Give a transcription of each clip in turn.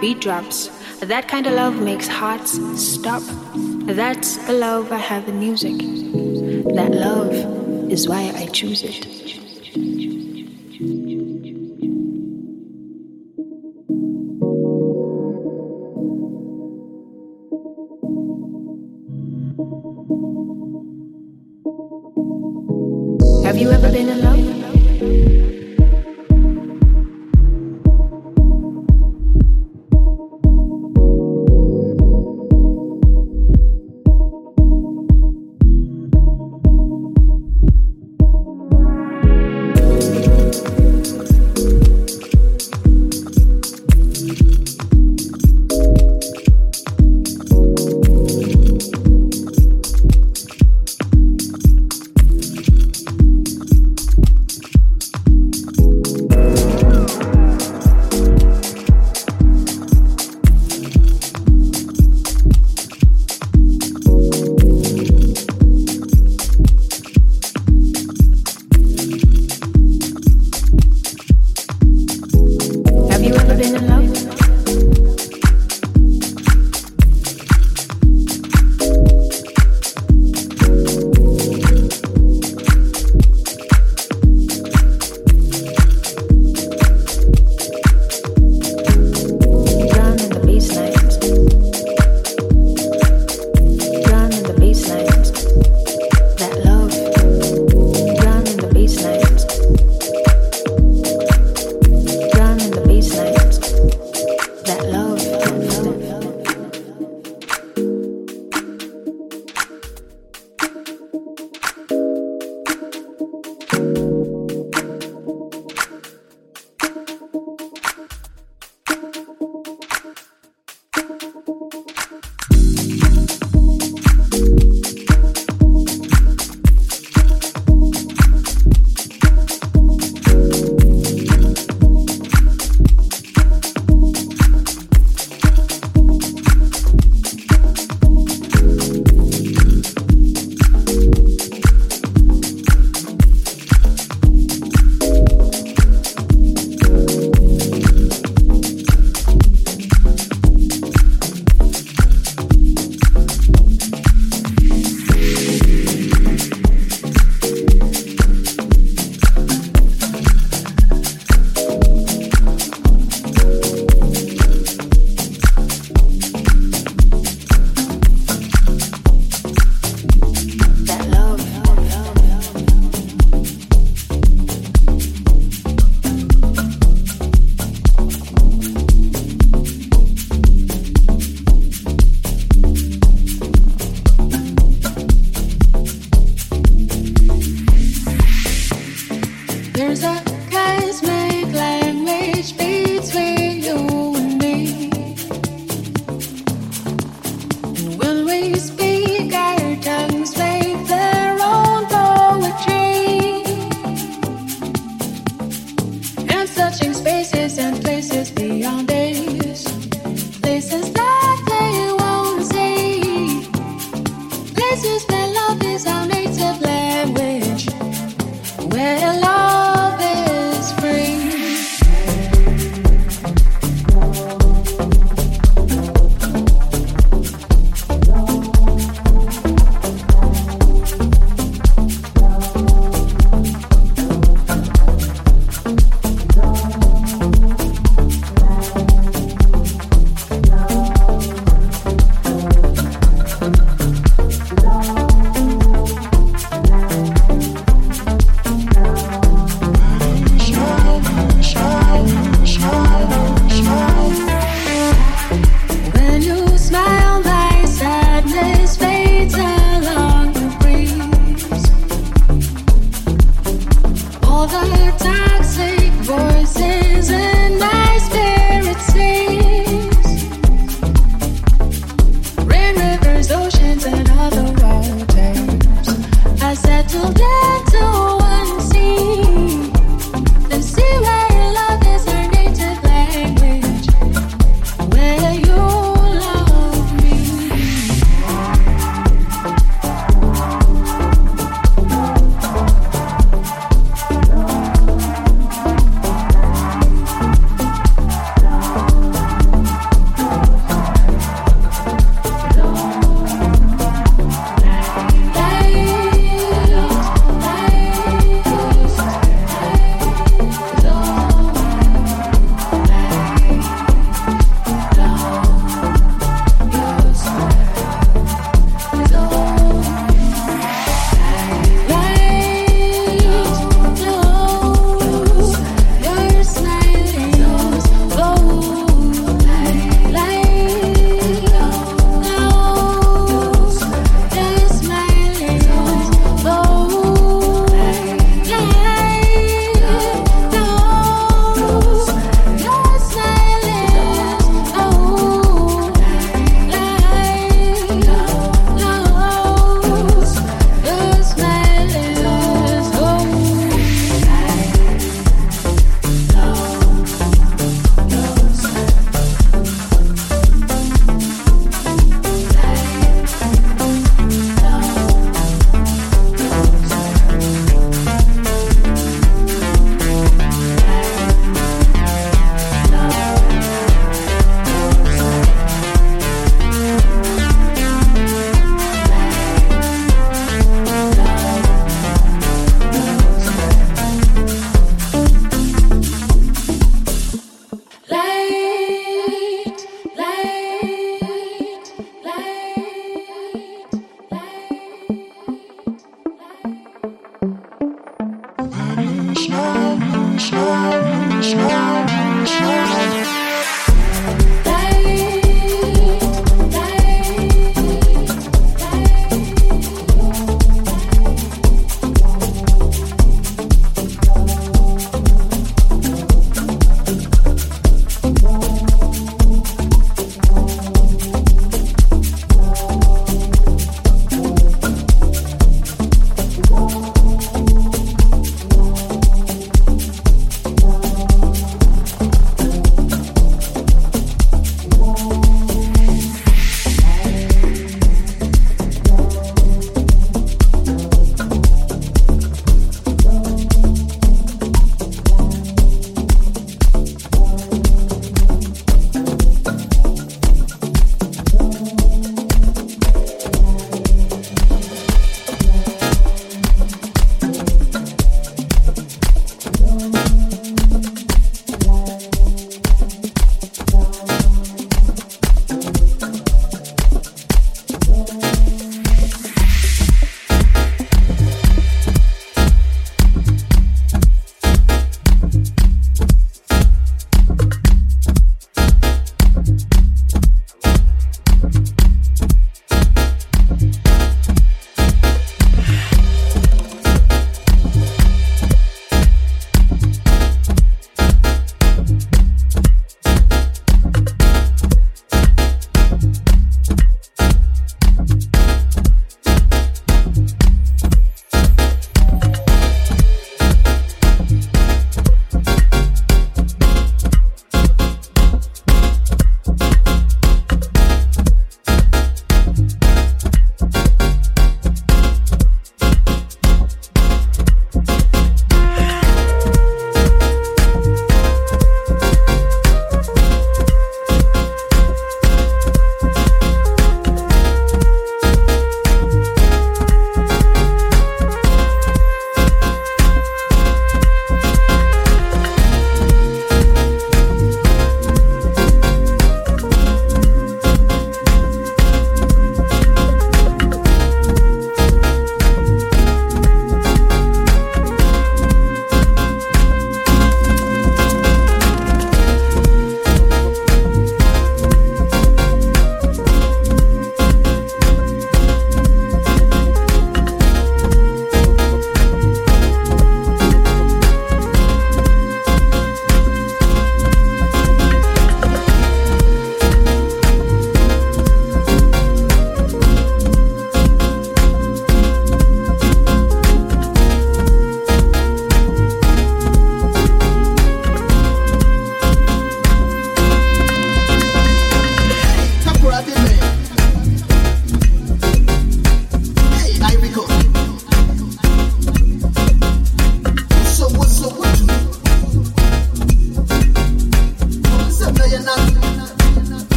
beat drops. That kind of love makes hearts stop. That's the love I have in music. That love is why I choose it.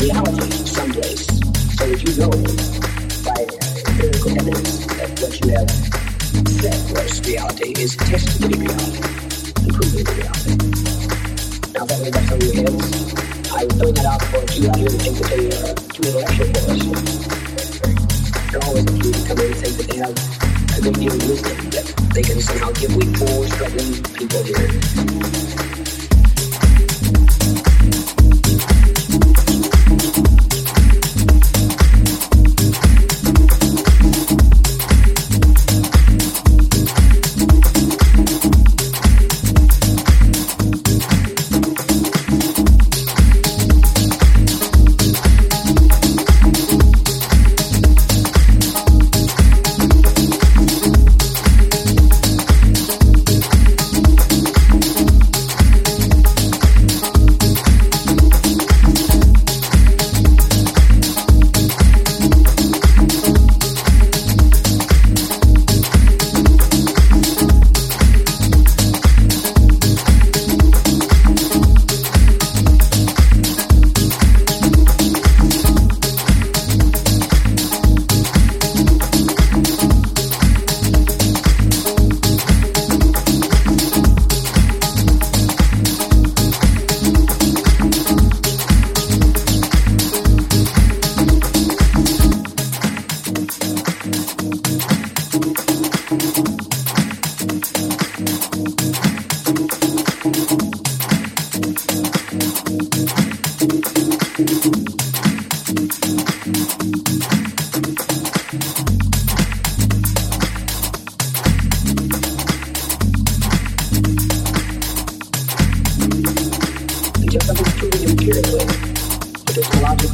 Reality someplace so that you know by empirical evidence that what you have said was reality is tested to be reality and proven to be reality. Now that way that's on your heads. I was throwing that out for few out here to think that they are too intellectual for us. There are always a few who come in and think that they have a great deal of wisdom that they can somehow give we poor, struggling people here.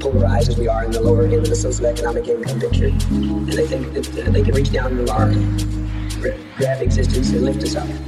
polarized as we are in the lower end of the socioeconomic income picture. And they think that uh, they can reach down to our grab existence and lift us up.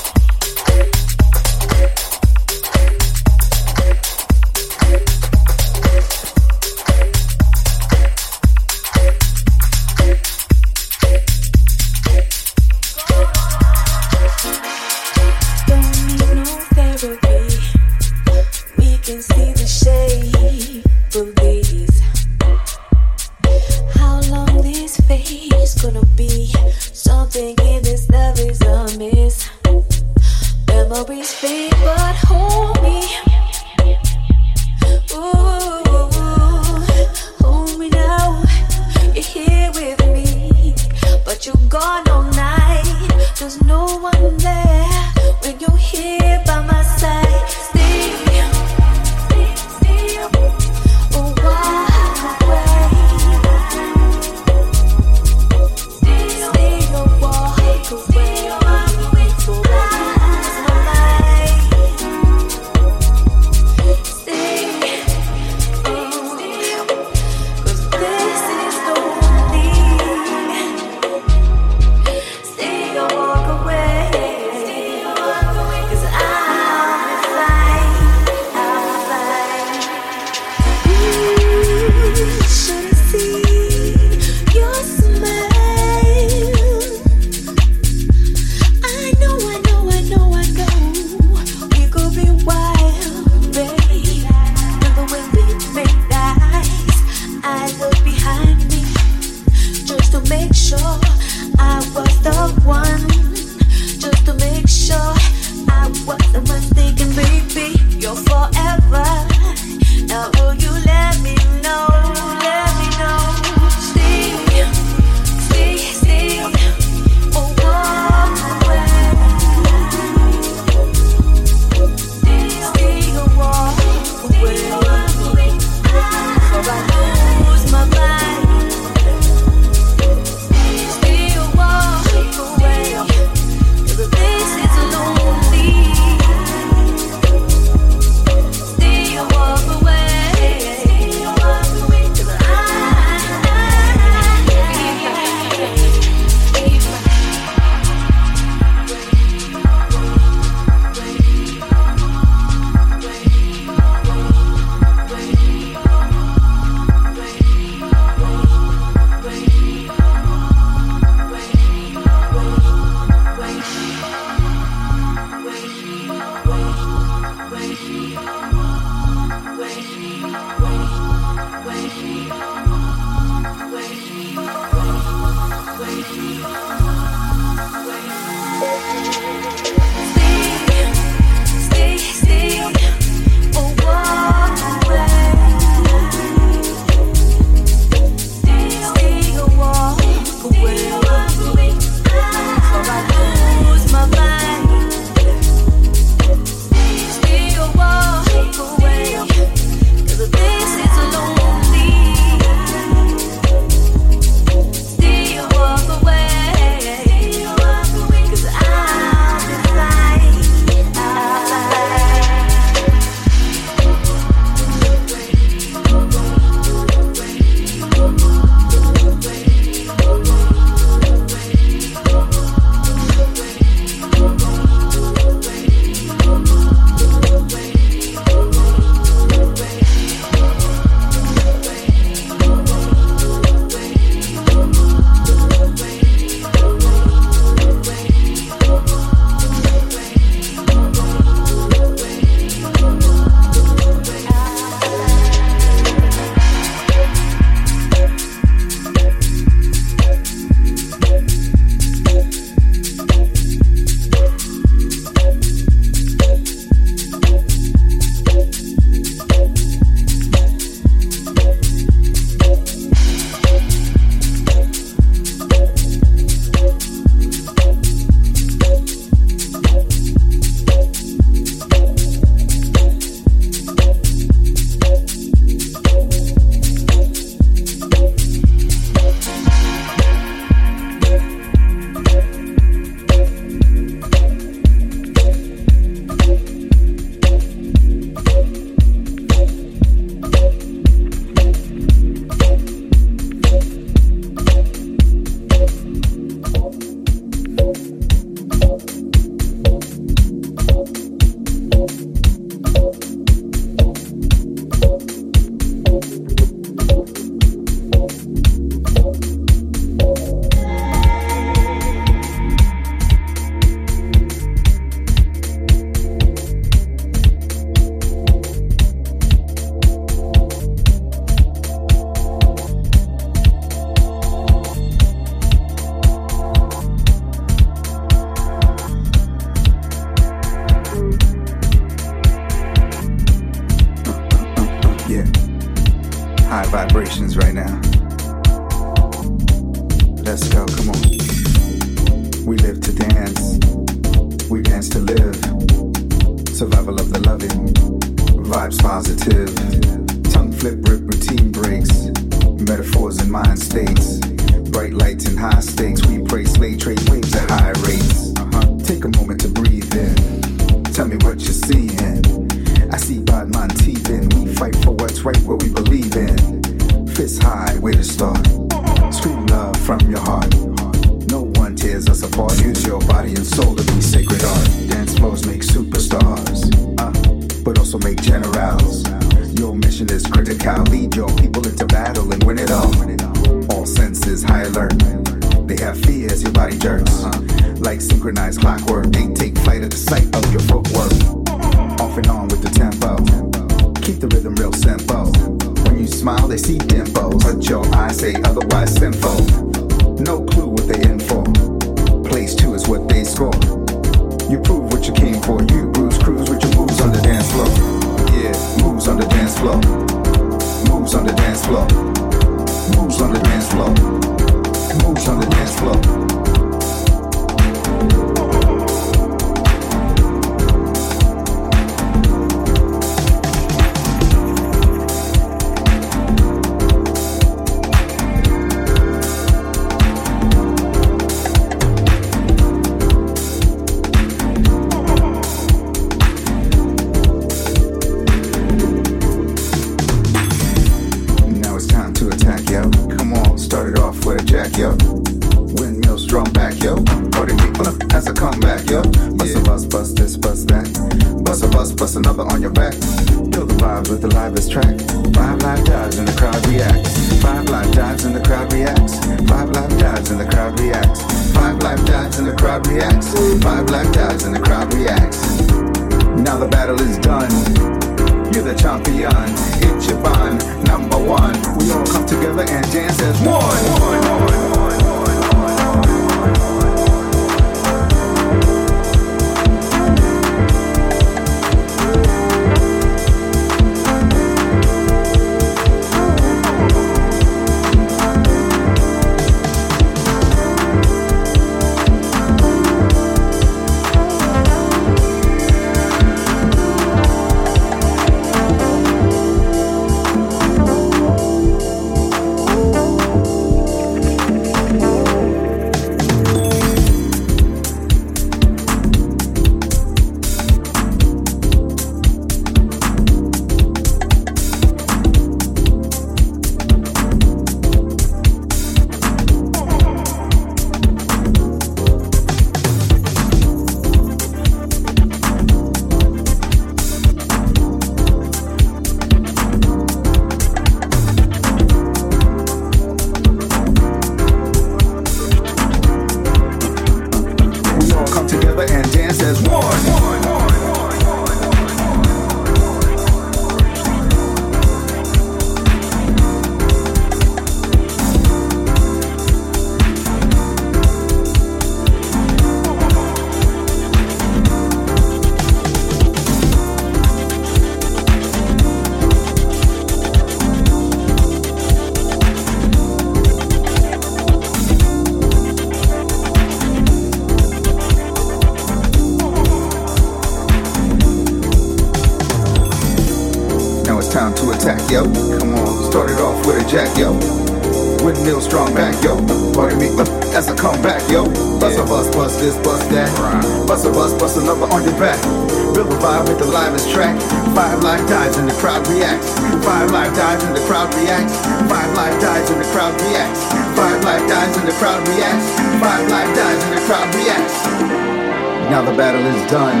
done.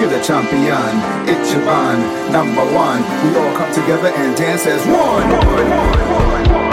You're the champion, it's your band, number one. We all come together and dance as one. one, one, one